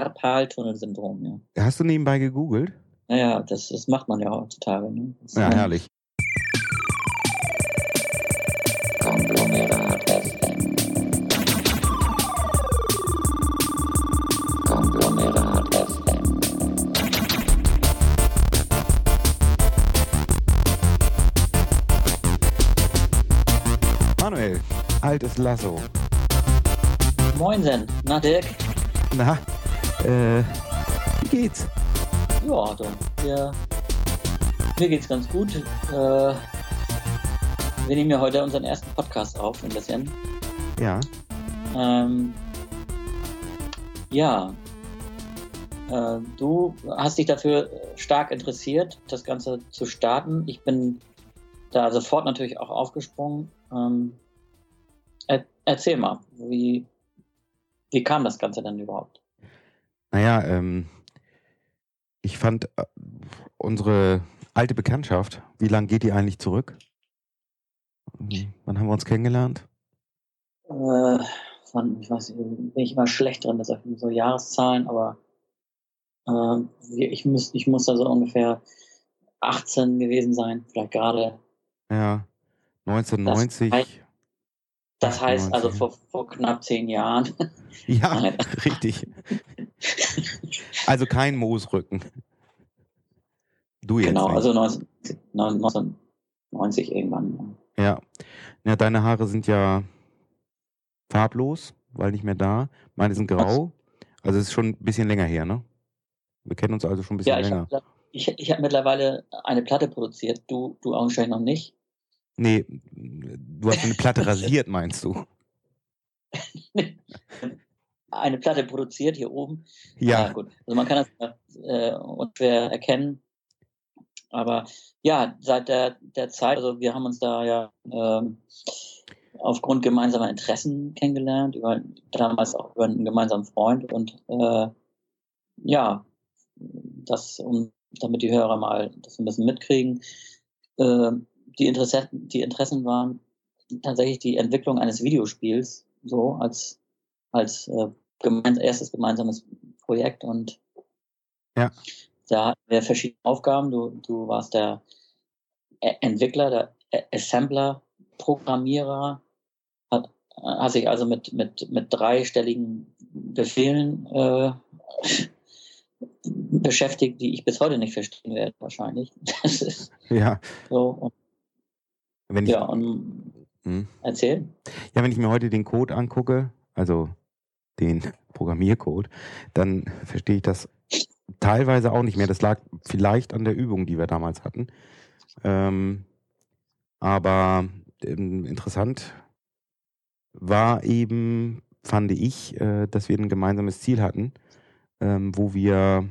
Karpaltunnelsyndrom, ja. Hast du nebenbei gegoogelt? Naja, das, das macht man ja heutzutage. Ne? Ja, ist- herrlich. Konglomerat FM. Konglomerat FM. Manuel, altes Lasso. Moinsen, na Dirk? Na, äh, wie geht's? Ja, du, ja, mir geht's ganz gut. Äh, wir nehmen ja heute unseren ersten Podcast auf, ein bisschen. Ja. Ähm, ja, äh, du hast dich dafür stark interessiert, das Ganze zu starten. Ich bin da sofort natürlich auch aufgesprungen. Ähm, er, erzähl mal, wie, wie kam das Ganze denn überhaupt? Naja, ähm, ich fand äh, unsere alte Bekanntschaft, wie lange geht die eigentlich zurück? Mhm. Wann haben wir uns kennengelernt? Äh, von, ich weiß nicht, bin ich immer schlecht drin, das sind so Jahreszahlen, aber äh, ich, muss, ich muss da so ungefähr 18 gewesen sein, vielleicht gerade. Ja, 1990. heißt- Das heißt also 98. vor, vor knapp zehn Jahren. ja, richtig. Also kein Moosrücken. Du jetzt genau, nicht. also 19, 1990 irgendwann. Ja. ja, deine Haare sind ja farblos, weil nicht mehr da. Meine sind grau. Also es ist schon ein bisschen länger her, ne? Wir kennen uns also schon ein bisschen Ja, ich länger. habe ich, ich hab mittlerweile eine Platte produziert, du, du augenscheinlich noch nicht. Nee, du hast eine Platte rasiert, meinst du? eine Platte produziert hier oben. Ja, Ah, gut. Also man kann das äh, unschwer erkennen. Aber ja, seit der, der Zeit, also wir haben uns da ja ähm, aufgrund gemeinsamer Interessen kennengelernt, über, damals auch über einen gemeinsamen Freund und äh, ja, das, um, damit die Hörer mal das ein bisschen mitkriegen, äh, die, Interessen, die Interessen waren tatsächlich die Entwicklung eines Videospiels, so als, als äh, gemeins, erstes gemeinsames Projekt und Ja. da hatten wir verschiedene Aufgaben. Du, du warst der E- Entwickler, der A- Assembler, Programmierer, hat, hast sich also mit, mit, mit dreistelligen Befehlen äh, beschäftigt, die ich bis heute nicht verstehen werde, wahrscheinlich. Das ist ja. so. Und, Wenn ich, ja, und Hm. erzähl. ja, wenn ich mir heute den Code angucke, also den Programmiercode, dann verstehe ich das teilweise auch nicht mehr. Das lag vielleicht an der Übung, die wir damals hatten. Ähm, aber ähm, interessant war eben, fand ich, äh, dass wir ein gemeinsames Ziel hatten, ähm, wo wir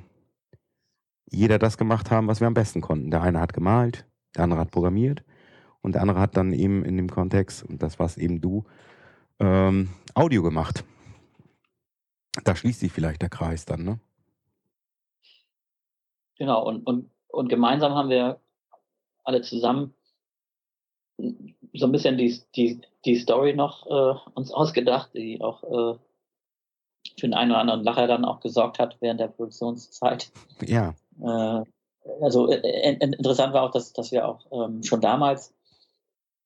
jeder das gemacht haben, was wir am besten konnten. Der eine hat gemalt, der andere hat programmiert und der andere hat dann eben in dem Kontext, und das warst eben du, ähm, Audio gemacht. Da schließt sich vielleicht der Kreis dann, ne? Genau, und, und, und gemeinsam haben wir alle zusammen so ein bisschen die, die, die Story noch äh, uns ausgedacht, die auch äh, für den einen oder anderen Lacher dann auch gesorgt hat während der Produktionszeit. Ja, Äh, also äh, äh, interessant war auch, dass, dass wir auch ähm, schon damals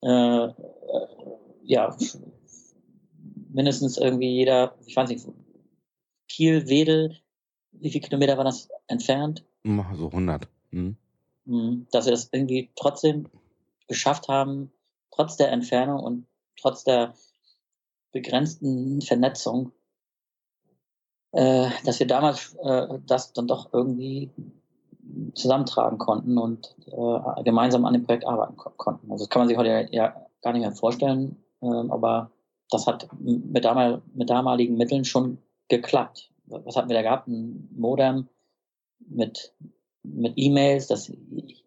äh, ja mindestens irgendwie jeder, ich weiß nicht, Kiel, Wedel, wie viele Kilometer war das entfernt? so 100. Hm. Mhm. dass wir das irgendwie trotzdem geschafft haben, trotz der Entfernung und trotz der begrenzten Vernetzung, äh, dass wir damals äh, das dann doch irgendwie zusammentragen konnten und äh, gemeinsam an dem Projekt arbeiten ko konnten. Also das kann man sich heute ja gar nicht mehr vorstellen, ähm, aber das hat mit, damal mit damaligen Mitteln schon geklappt. Was hatten wir da gehabt? Ein Modem mit mit E-Mails, das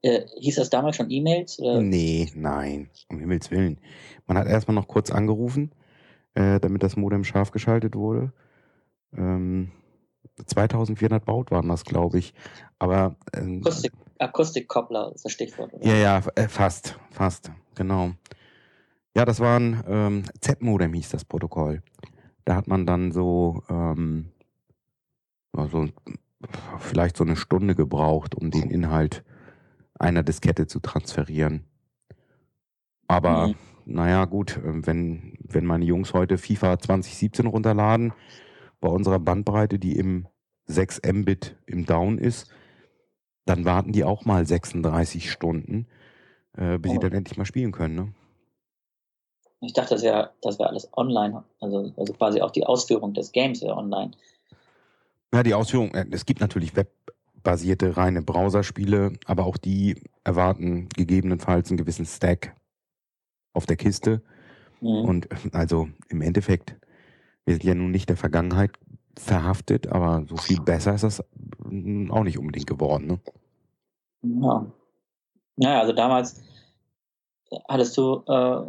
äh, hieß das damals schon E-Mails? Nee, nein, um Himmels Willen. Man hat erstmal noch kurz angerufen, äh, damit das Modem scharf geschaltet wurde. Ähm, 2400 Baut waren das, glaube ich. Aber ähm, Akustik, Akustikkoppler ist das Stichwort. Oder? ja, ja, äh, fast, fast, genau. Ja, das war ein ähm, Z-Modem, hieß das Protokoll. Da hat man dann so ähm, also vielleicht so eine Stunde gebraucht, um den Inhalt einer Diskette zu transferieren. Aber Mhm. naja, gut, äh, wenn, wenn meine Jungs heute FIFA 2017 runterladen, bei unserer Bandbreite, die im 6 Mbit im Down ist, dann warten die auch mal 36 Stunden, äh, bis sie Oh. dann endlich mal spielen können. Ne? Ich dachte, das wäre das wär alles online, also, also quasi auch die Ausführung des Games wäre online. Ja, die Ausführung, äh, es gibt natürlich webbasierte reine Browserspiele, aber auch die erwarten gegebenenfalls einen gewissen Stack auf der Kiste. Mhm. Und also im Endeffekt, wir sind ja nun nicht der Vergangenheit verhaftet, aber so viel besser ist das auch nicht unbedingt geworden. Ne? Ja. Naja, also damals hattest du äh,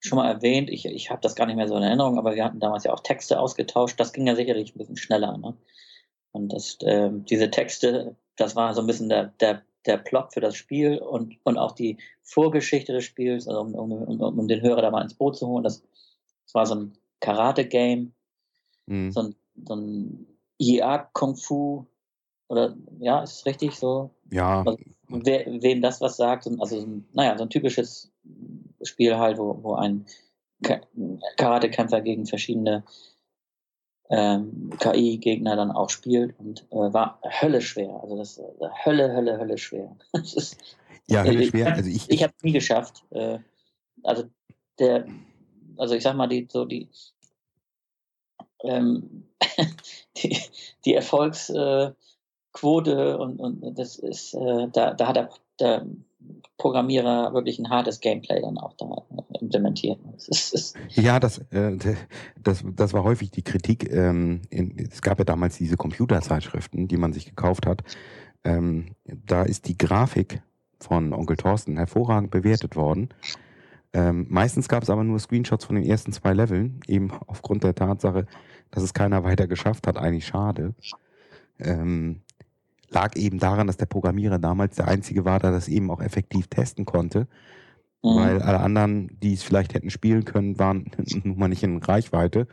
schon mal erwähnt, ich, ich habe das gar nicht mehr so in Erinnerung, aber wir hatten damals ja auch Texte ausgetauscht. Das ging ja sicherlich ein bisschen schneller. Ne? Und das, ähm, diese Texte, das war so ein bisschen der, der, der Plot für das Spiel und, und auch die Vorgeschichte des Spiels, also um, um, um, um den Hörer da mal ins Boot zu holen. Das, das war so ein Karate-Game, Mhm. so ein, so ein IA-Kung-Fu. Oder ja, ist es richtig so? Ja, Also, wer, wem das was sagt, also so ein, naja, so ein typisches Spiel halt, wo, wo ein Ka- Karatekämpfer gegen verschiedene ähm, KI-Gegner dann auch spielt und äh, war Hölle schwer. Also das äh, Hölle, Hölle, Hölle schwer. Das ist, ja, Hölle ich- schwer. Also ich, ich habe es nie geschafft. Äh, also der, also ich sag mal, die, so die, ähm, die, die Erfolgsquote äh, Quote und, und das ist, äh, da, da hat der, der Programmierer wirklich ein hartes Gameplay dann auch da äh, implementiert. Das ist, ist, Ja, das, äh, das, das war häufig die Kritik. Ähm, in, es gab ja damals diese Computerzeitschriften, die man sich gekauft hat. Ähm, da ist die Grafik von Onkel Thorsten hervorragend bewertet worden. Ähm, meistens gab es aber nur Screenshots von den ersten zwei Leveln, eben aufgrund der Tatsache, dass es keiner weiter geschafft hat. Eigentlich schade. Ähm, lag eben daran, dass der Programmierer damals der Einzige war, der das eben auch effektiv testen konnte Mhm. weil alle anderen, die es vielleicht hätten spielen können, waren nun mal nicht in Reichweite.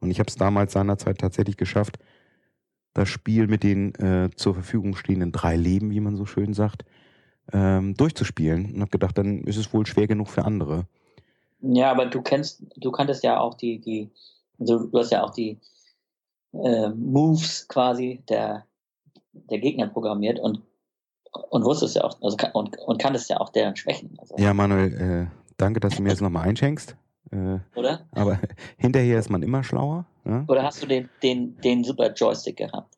Und ich habe es damals seinerzeit tatsächlich geschafft, das Spiel mit den äh, zur Verfügung stehenden drei Leben, wie man so schön sagt, ähm, durchzuspielen. Und habe gedacht, dann ist es wohl schwer genug für andere. Ja, aber du kennst, du kanntest ja auch die, die, also du hast ja auch die äh, Moves quasi der, der Gegner programmiert und, und wusstest ja auch, also und, und kanntest ja auch deren Schwächen. Also, Ja, Manuel, äh, danke, dass du mir jetzt nochmal einschenkst. Äh, Oder? aber hinterher ist man immer schlauer. Ja? Oder hast du den, den, den super Joystick gehabt?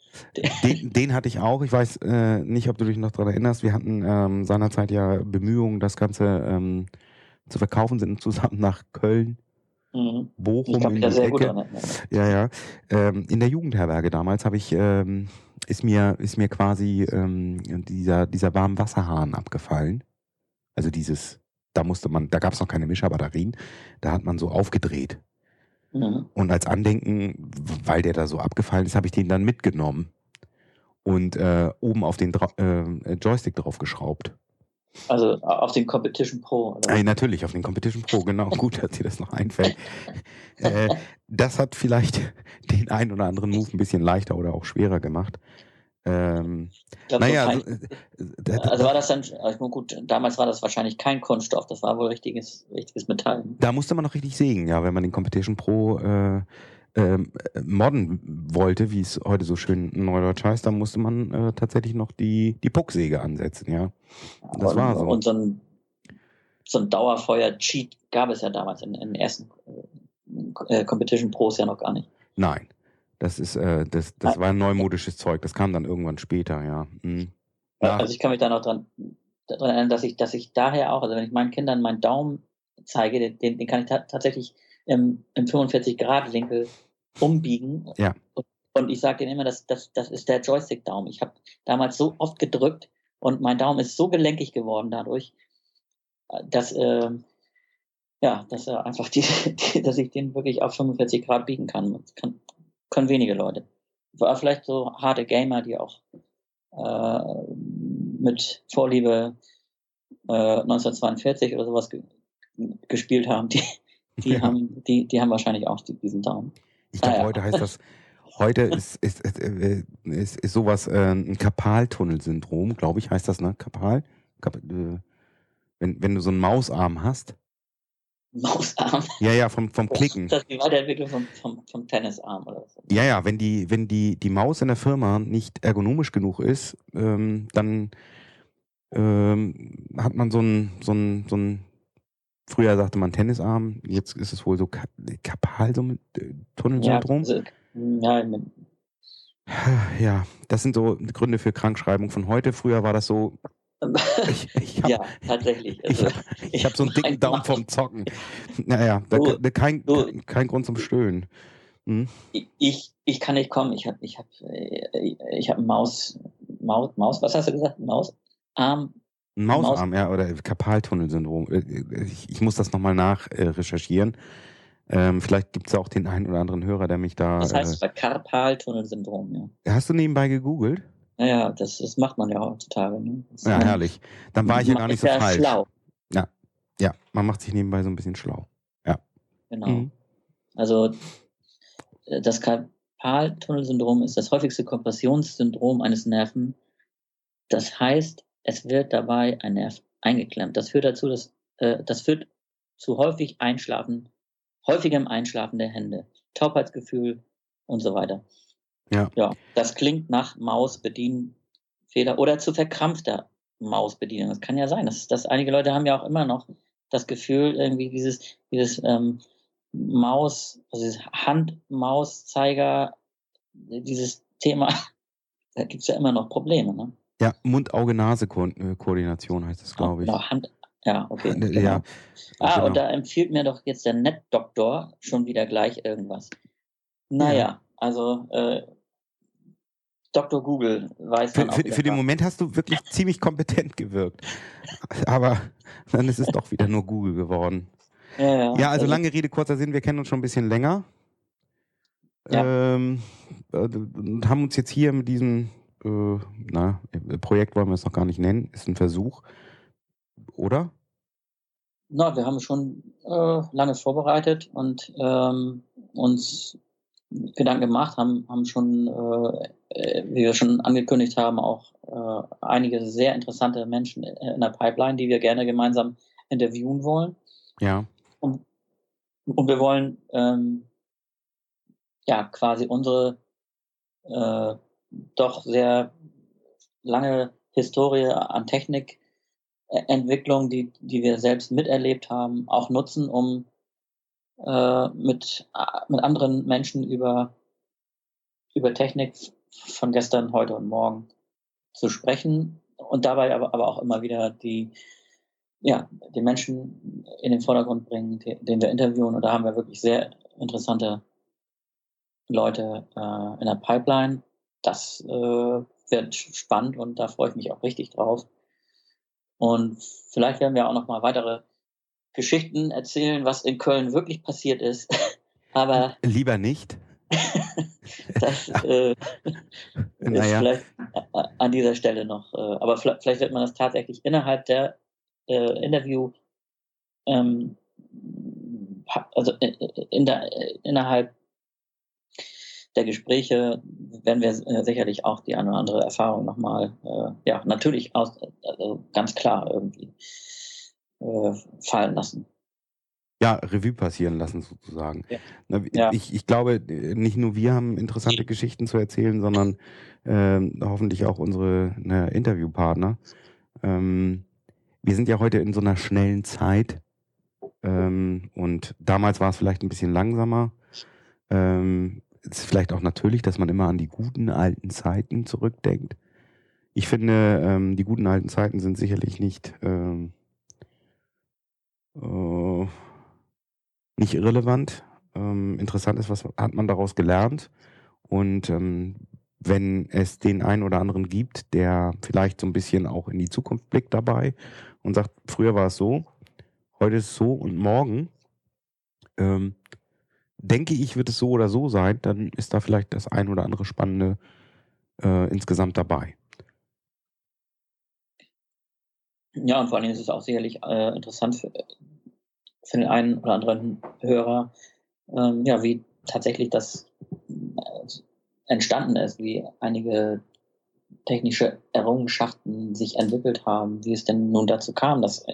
Den, den hatte ich auch. Ich weiß äh, nicht, ob du dich noch daran erinnerst. Wir hatten ähm, seinerzeit ja Bemühungen, das Ganze ähm, zu verkaufen, sind zusammen nach Köln, Mhm. Ich Bochum kann in die gut Ecke. erinnern. Ja, ja. Ähm, in der Jugendherberge damals habe ich ähm, ist mir ist mir quasi ähm, dieser dieser warme Wasserhahn abgefallen. Also dieses, da musste man, da gab es noch keine Mischerbatterien, da hat man so aufgedreht. Mhm. Und als Andenken, weil der da so abgefallen ist, habe ich den dann mitgenommen und äh, oben auf den Dra äh, Joystick draufgeschraubt. Also auf den Competition Pro. Oder? Äh, natürlich, auf den Competition Pro, genau. Gut, dass dir das noch einfällt. äh, das hat vielleicht den einen oder anderen Move ein bisschen leichter oder auch schwerer gemacht. Ähm, glaub, naja, so so, kein, äh, äh, also war das dann, also gut, damals war das wahrscheinlich kein Kunststoff, das war wohl richtiges, richtiges Metall. da musste man noch richtig sägen, ja, wenn man den Competition Pro äh, ähm, äh, modden wollte, wie es heute so schön neudeutsch heißt, dann musste man äh, tatsächlich noch die, die Pucksäge ansetzen, ja. Das und, war so. Und so ein, so ein Dauerfeuer-Cheat gab es ja damals in, in den ersten äh, Competition Pros ja noch gar nicht. Nein. Das ist, äh, das, das war neumodisches Zeug. Das kam dann irgendwann später, ja. Hm. Nach- Also ich kann mich da noch dran, daran erinnern, dass ich, dass ich daher auch, also wenn ich meinen Kindern meinen Daumen zeige, den, den den kann ich ta tatsächlich im, im 45-Grad-Winkel umbiegen. Ja. Und, und ich sage denen immer, das, das, das ist der Joystick-Daumen. Ich habe damals so oft gedrückt und mein Daumen ist so gelenkig geworden dadurch, dass, ähm, ja, dass er einfach die, die, dass ich den wirklich auf 45 Grad biegen kann. Das kann können wenige Leute. War vielleicht so harte Gamer, die auch äh, mit Vorliebe äh, 1942 oder sowas ge gespielt haben, die, die Ja. haben, die, die haben wahrscheinlich auch die, diesen Daumen. Ich glaube, Ah, ja. heute heißt das, heute ist, ist, ist, äh, ist, ist sowas, äh, ein Karpaltunnelsyndrom, glaube ich, heißt das, ne? Karpal? Kap äh, wenn, wenn du so einen Mausarm hast. Mausarm. Ja, ja, vom, vom Klicken. Das ist die Weiterentwicklung vom, vom, vom Tennisarm oder so. Ja, ja, wenn die, wenn die, die Maus in der Firma nicht ergonomisch genug ist, ähm, dann ähm, hat man so ein, so so ein, früher sagte man Tennisarm, jetzt ist es wohl so Ka Kapal, so mit äh. Ja, ja, Ja, das sind so Gründe für Krankschreibung von heute. Früher war das so, ich, ich habe ja, tatsächlich. ich Also, hab, ich hab so einen dicken Daumen vom Zocken. Naja, da, Du, kein, du. kein Grund zum Stöhnen. Hm? ich, ich kann nicht kommen. Ich habe ich hab, äh, ich hab Maus, Maus, Maus, was hast du gesagt? Mausarm? Ein Mausarm, ja, oder Karpaltunnelsyndrom. Äh, äh, Ich, ich muss das nochmal nach äh. Ähm, vielleicht gibt es auch den einen oder anderen Hörer, der mich da. Das heißt Karpaltunnelsyndrom, ja. äh, hast du nebenbei gegoogelt? Naja, das, das macht man ja heutzutage. Ne? Das Ja, herrlich. Dann war ich ja gar nicht so falsch. schlau. Ja, man macht sich nebenbei so ein bisschen schlau. Genau. Mhm. Also äh, das Karpaltunnelsyndrom ist das häufigste Kompressionssyndrom eines Nerven. Das heißt, es wird dabei ein Nerv eingeklemmt. Das führt dazu, dass äh, das führt zu häufig Einschlafen, häufigem Einschlafen der Hände, Taubheitsgefühl und so weiter. Ja. Ja, das klingt nach Mausbedienfehler oder zu verkrampfter Mausbedienung. Das kann ja sein. Das, das einige Leute haben ja auch immer noch das Gefühl, irgendwie dieses, dieses ähm, Maus, also dieses Hand-Maus-Zeiger, dieses Thema, da gibt's ja immer noch Probleme, ne? Ja, Mund-Auge-Nase-Koordination heißt das, glaube ich. Genau, Hand, ja, okay. Äh, Genau. Ja, Ah, genau. und da empfiehlt mir doch jetzt der Net-Doktor schon wieder gleich irgendwas. Naja, also äh, Dr. Google weiß Für, dann auch für, für den. Moment hast du wirklich ziemlich kompetent gewirkt. Aber dann ist es doch wieder nur Google geworden. Ja, ja. Ja, also lange Rede, kurzer Sinn, wir kennen uns schon ein bisschen länger. Ja. Ähm, äh, und haben uns jetzt hier mit diesem äh, na, äh, Projekt wollen wir es noch gar nicht nennen, ist ein Versuch. Oder? Na, wir haben schon äh, lange vorbereitet und ähm, uns Gedanken gemacht, haben, haben schon, äh, äh, wie wir schon angekündigt haben, auch äh, einige sehr interessante Menschen in der Pipeline, die wir gerne gemeinsam interviewen wollen. Ja. Und, und wir wollen ähm, ja quasi unsere doch sehr lange Historie an Technikentwicklung, die, die wir selbst miterlebt haben, auch nutzen, um äh, mit, mit anderen Menschen über, über Technik von gestern, heute und morgen zu sprechen und dabei aber, aber auch immer wieder die, ja, die Menschen in den Vordergrund bringen, den wir interviewen. Und da haben wir wirklich sehr interessante Leute äh, in der Pipeline. Das äh, wird spannend und da freue ich mich auch richtig drauf. Und vielleicht werden wir auch noch mal weitere Geschichten erzählen, was in Köln wirklich passiert ist. Aber Lieber nicht. das äh, ist Naja. vielleicht äh, an dieser Stelle noch. Äh, aber vielleicht, vielleicht wird man das tatsächlich innerhalb der äh, Interview, ähm, also in, in der, äh, innerhalb der Gespräche werden wir äh, sicherlich auch die eine oder andere Erfahrung nochmal, äh, ja, natürlich aus, also ganz klar irgendwie äh, fallen lassen. Ja, Revue passieren lassen sozusagen. Ja. Ich, ich glaube, nicht nur wir haben interessante Geschichten zu erzählen, sondern ähm, hoffentlich auch unsere ne, Interviewpartner. Ähm, wir sind ja heute in so einer schnellen Zeit ähm, und damals war es vielleicht ein bisschen langsamer. Ähm, ist vielleicht auch natürlich, dass man immer an die guten alten Zeiten zurückdenkt. Ich finde, ähm, die guten alten Zeiten sind sicherlich nicht ähm, äh, nicht irrelevant. Ähm, interessant ist, was hat man daraus gelernt? Und ähm, wenn es den einen oder anderen gibt, der vielleicht so ein bisschen auch in die Zukunft blickt dabei und sagt, früher war es so, heute ist es so und morgen, ähm, denke ich, wird es so oder so sein, dann ist da vielleicht das ein oder andere Spannende äh, insgesamt dabei. Ja, und vor Dingen ist es auch sicherlich äh, interessant für, für den einen oder anderen Hörer, ähm, ja, wie tatsächlich das, äh, entstanden ist, wie einige technische Errungenschaften sich entwickelt haben, wie es denn nun dazu kam, dass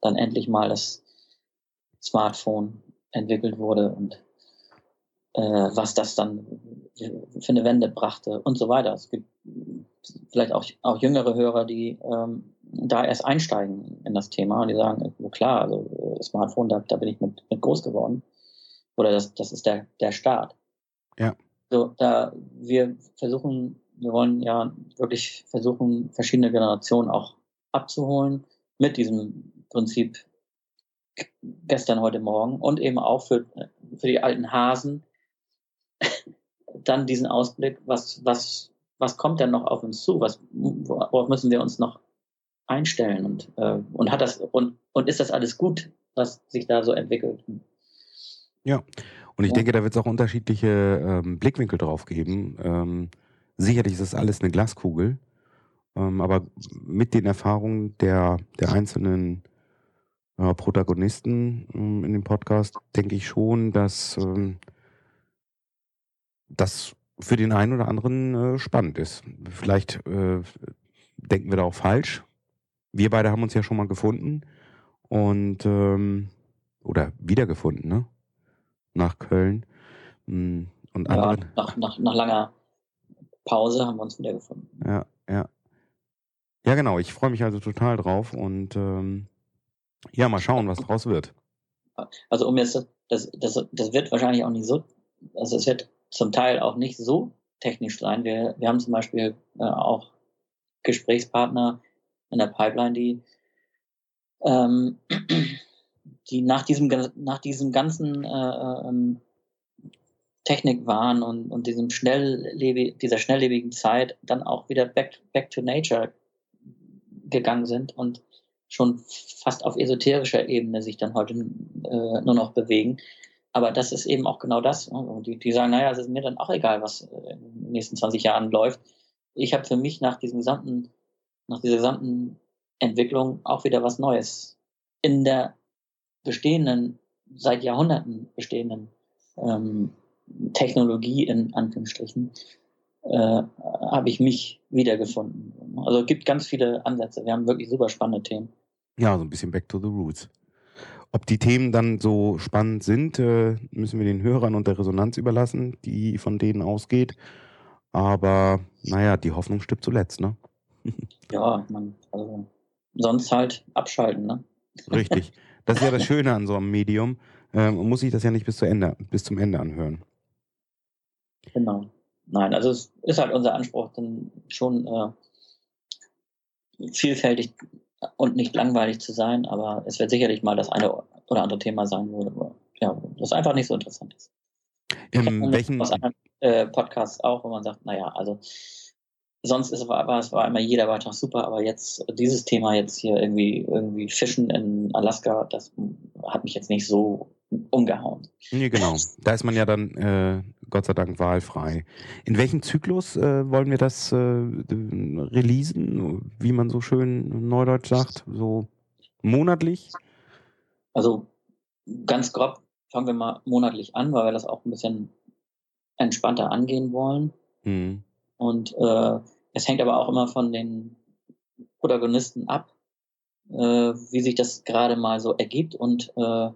dann endlich mal das Smartphone entwickelt wurde und äh, was das dann für eine Wende brachte und so weiter. Es gibt vielleicht auch, auch jüngere Hörer, die ähm, da erst einsteigen in das Thema und die sagen, klar, also äh, Smartphone, da, da bin ich mit, mit groß geworden. Oder das, das ist der, der Start. Ja. So, da wir versuchen, wir wollen ja wirklich versuchen, verschiedene Generationen auch abzuholen mit diesem Prinzip gestern, heute, morgen und eben auch für, für die alten Hasen dann diesen Ausblick, was, was, was kommt denn noch auf uns zu? Was, worauf müssen wir uns noch einstellen? Und, äh, und hat das, und, und ist das alles gut, was sich da so entwickelt? Ja, und ich Ja. denke, da wird es auch unterschiedliche ähm, Blickwinkel drauf geben. Ähm, sicherlich ist das alles eine Glaskugel, ähm, aber mit den Erfahrungen der, der einzelnen äh, Protagonisten ähm, in dem Podcast denke ich schon, dass ähm, das für den einen oder anderen äh, spannend ist. Vielleicht äh, denken wir da auch falsch. Wir beide haben uns ja schon mal gefunden und ähm, oder wiedergefunden, ne? Nach Köln. Mm, Und Ja, nach, nach, nach langer Pause haben wir uns wiedergefunden. ja, ja. Ja, genau. Ich freue mich also total drauf und ähm, ja, mal schauen, was draus wird. Also um jetzt, das, das, das wird wahrscheinlich auch nicht so, also es wird zum Teil auch nicht so technisch sein. Wir, wir haben zum Beispiel äh, auch Gesprächspartner in der Pipeline, die, ähm, die nach diesem, nach diesem ganzen äh, ähm, Technikwahn und, und diesem schnelllebig, dieser schnelllebigen Zeit dann auch wieder back, back to nature gegangen sind und schon fast auf esoterischer Ebene sich dann heute äh, nur noch bewegen. Aber das ist eben auch genau das. ne? Die, die sagen, naja, es ist mir dann auch egal, was äh, in den nächsten 20 Jahren läuft. Ich habe für mich nach diesem gesamten, nach dieser gesamten Entwicklung auch wieder was Neues in der bestehenden, seit Jahrhunderten bestehenden ähm, Technologie in Anführungsstrichen äh, habe ich mich wiedergefunden. Also es gibt ganz viele Ansätze. Wir haben wirklich super spannende Themen. Ja, so ein bisschen back to the roots. Ob die Themen dann so spannend sind, äh, müssen wir den Hörern und der Resonanz überlassen, die von denen ausgeht. Aber naja, die Hoffnung stirbt zuletzt, ne? Ja, man, also sonst halt abschalten, ne? Richtig. Das ist ja das Schöne an so einem Medium. Ähm, man muss sich das ja nicht bis, zu Ende, bis zum Ende anhören. Genau. Nein, also es ist halt unser Anspruch, dann schon äh, vielfältig und nicht langweilig zu sein, aber es wird sicherlich mal das eine oder andere Thema sein, wo ja, das einfach nicht so interessant ist. In welchen, aus anderen äh, Podcasts auch, wo man sagt, naja, also sonst ist es war, es war immer jeder Beitrag super, aber jetzt dieses Thema jetzt hier irgendwie irgendwie Fischen in Alaska, das hat mich jetzt nicht so umgehauen. nee, genau. Da ist man ja dann äh, Gott sei Dank wahlfrei. In welchem Zyklus äh, wollen wir das äh, releasen, wie man so schön neudeutsch sagt? So monatlich? Also ganz grob fangen wir mal monatlich an, weil wir das auch ein bisschen entspannter angehen wollen. Hm. Und äh, es hängt aber auch immer von den Protagonisten ab, äh, wie sich das gerade mal so ergibt und äh,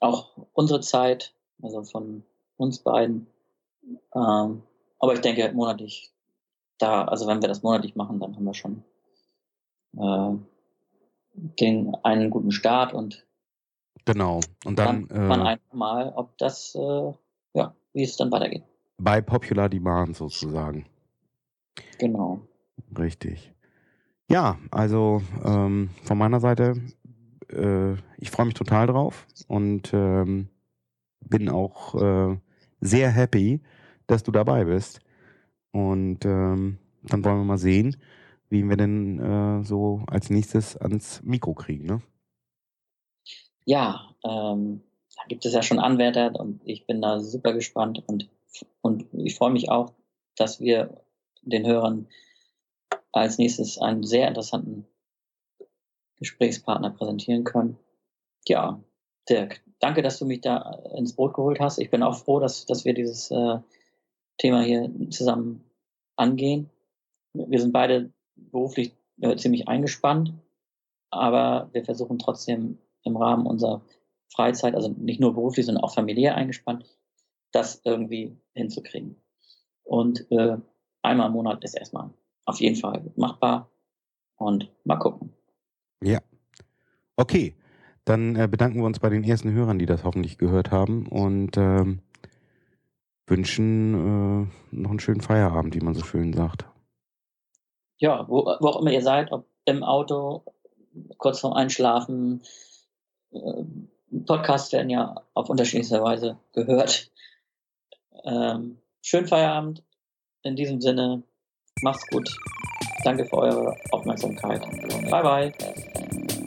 auch unsere Zeit, also von uns beiden. Ähm, aber ich denke monatlich, da, also wenn wir das monatlich machen, dann haben wir schon äh, den einen guten Start und Genau. Und dann dann man äh, einfach mal, ob das, äh, ja, wie es dann weitergeht. bei Popular Demand sozusagen. Genau. Richtig. Ja, also ähm, von meiner Seite, äh, ich freue mich total drauf und ähm, bin auch äh, sehr happy, dass du dabei bist. Und ähm, dann wollen wir mal sehen, wie wir denn äh, so als nächstes ans Mikro kriegen. Ne? Ja, ähm, da gibt es ja schon Anwärter und ich bin da super gespannt und, und ich freue mich auch, dass wir den Hörern als nächstes einen sehr interessanten Gesprächspartner präsentieren können. Ja, Dirk, danke, dass du mich da ins Boot geholt hast. Ich bin auch froh, dass, dass wir dieses, äh, Thema hier zusammen angehen. Wir sind beide beruflich äh, ziemlich eingespannt, aber wir versuchen trotzdem im Rahmen unserer Freizeit, also nicht nur beruflich, sondern auch familiär eingespannt, das irgendwie hinzukriegen. Und äh, einmal im Monat ist erstmal auf jeden Fall machbar und mal gucken. Ja. Okay, dann äh, bedanken wir uns bei den ersten Hörern, die das hoffentlich gehört haben und ähm, wünschen äh, noch einen schönen Feierabend, wie man so schön sagt. Ja, wo, wo auch immer ihr seid, ob im Auto, kurz vorm Einschlafen, äh, Podcasts werden ja auf unterschiedliche Weise gehört. Ähm, schönen Feierabend. In diesem Sinne, macht's gut. Danke für eure Aufmerksamkeit. Bye bye.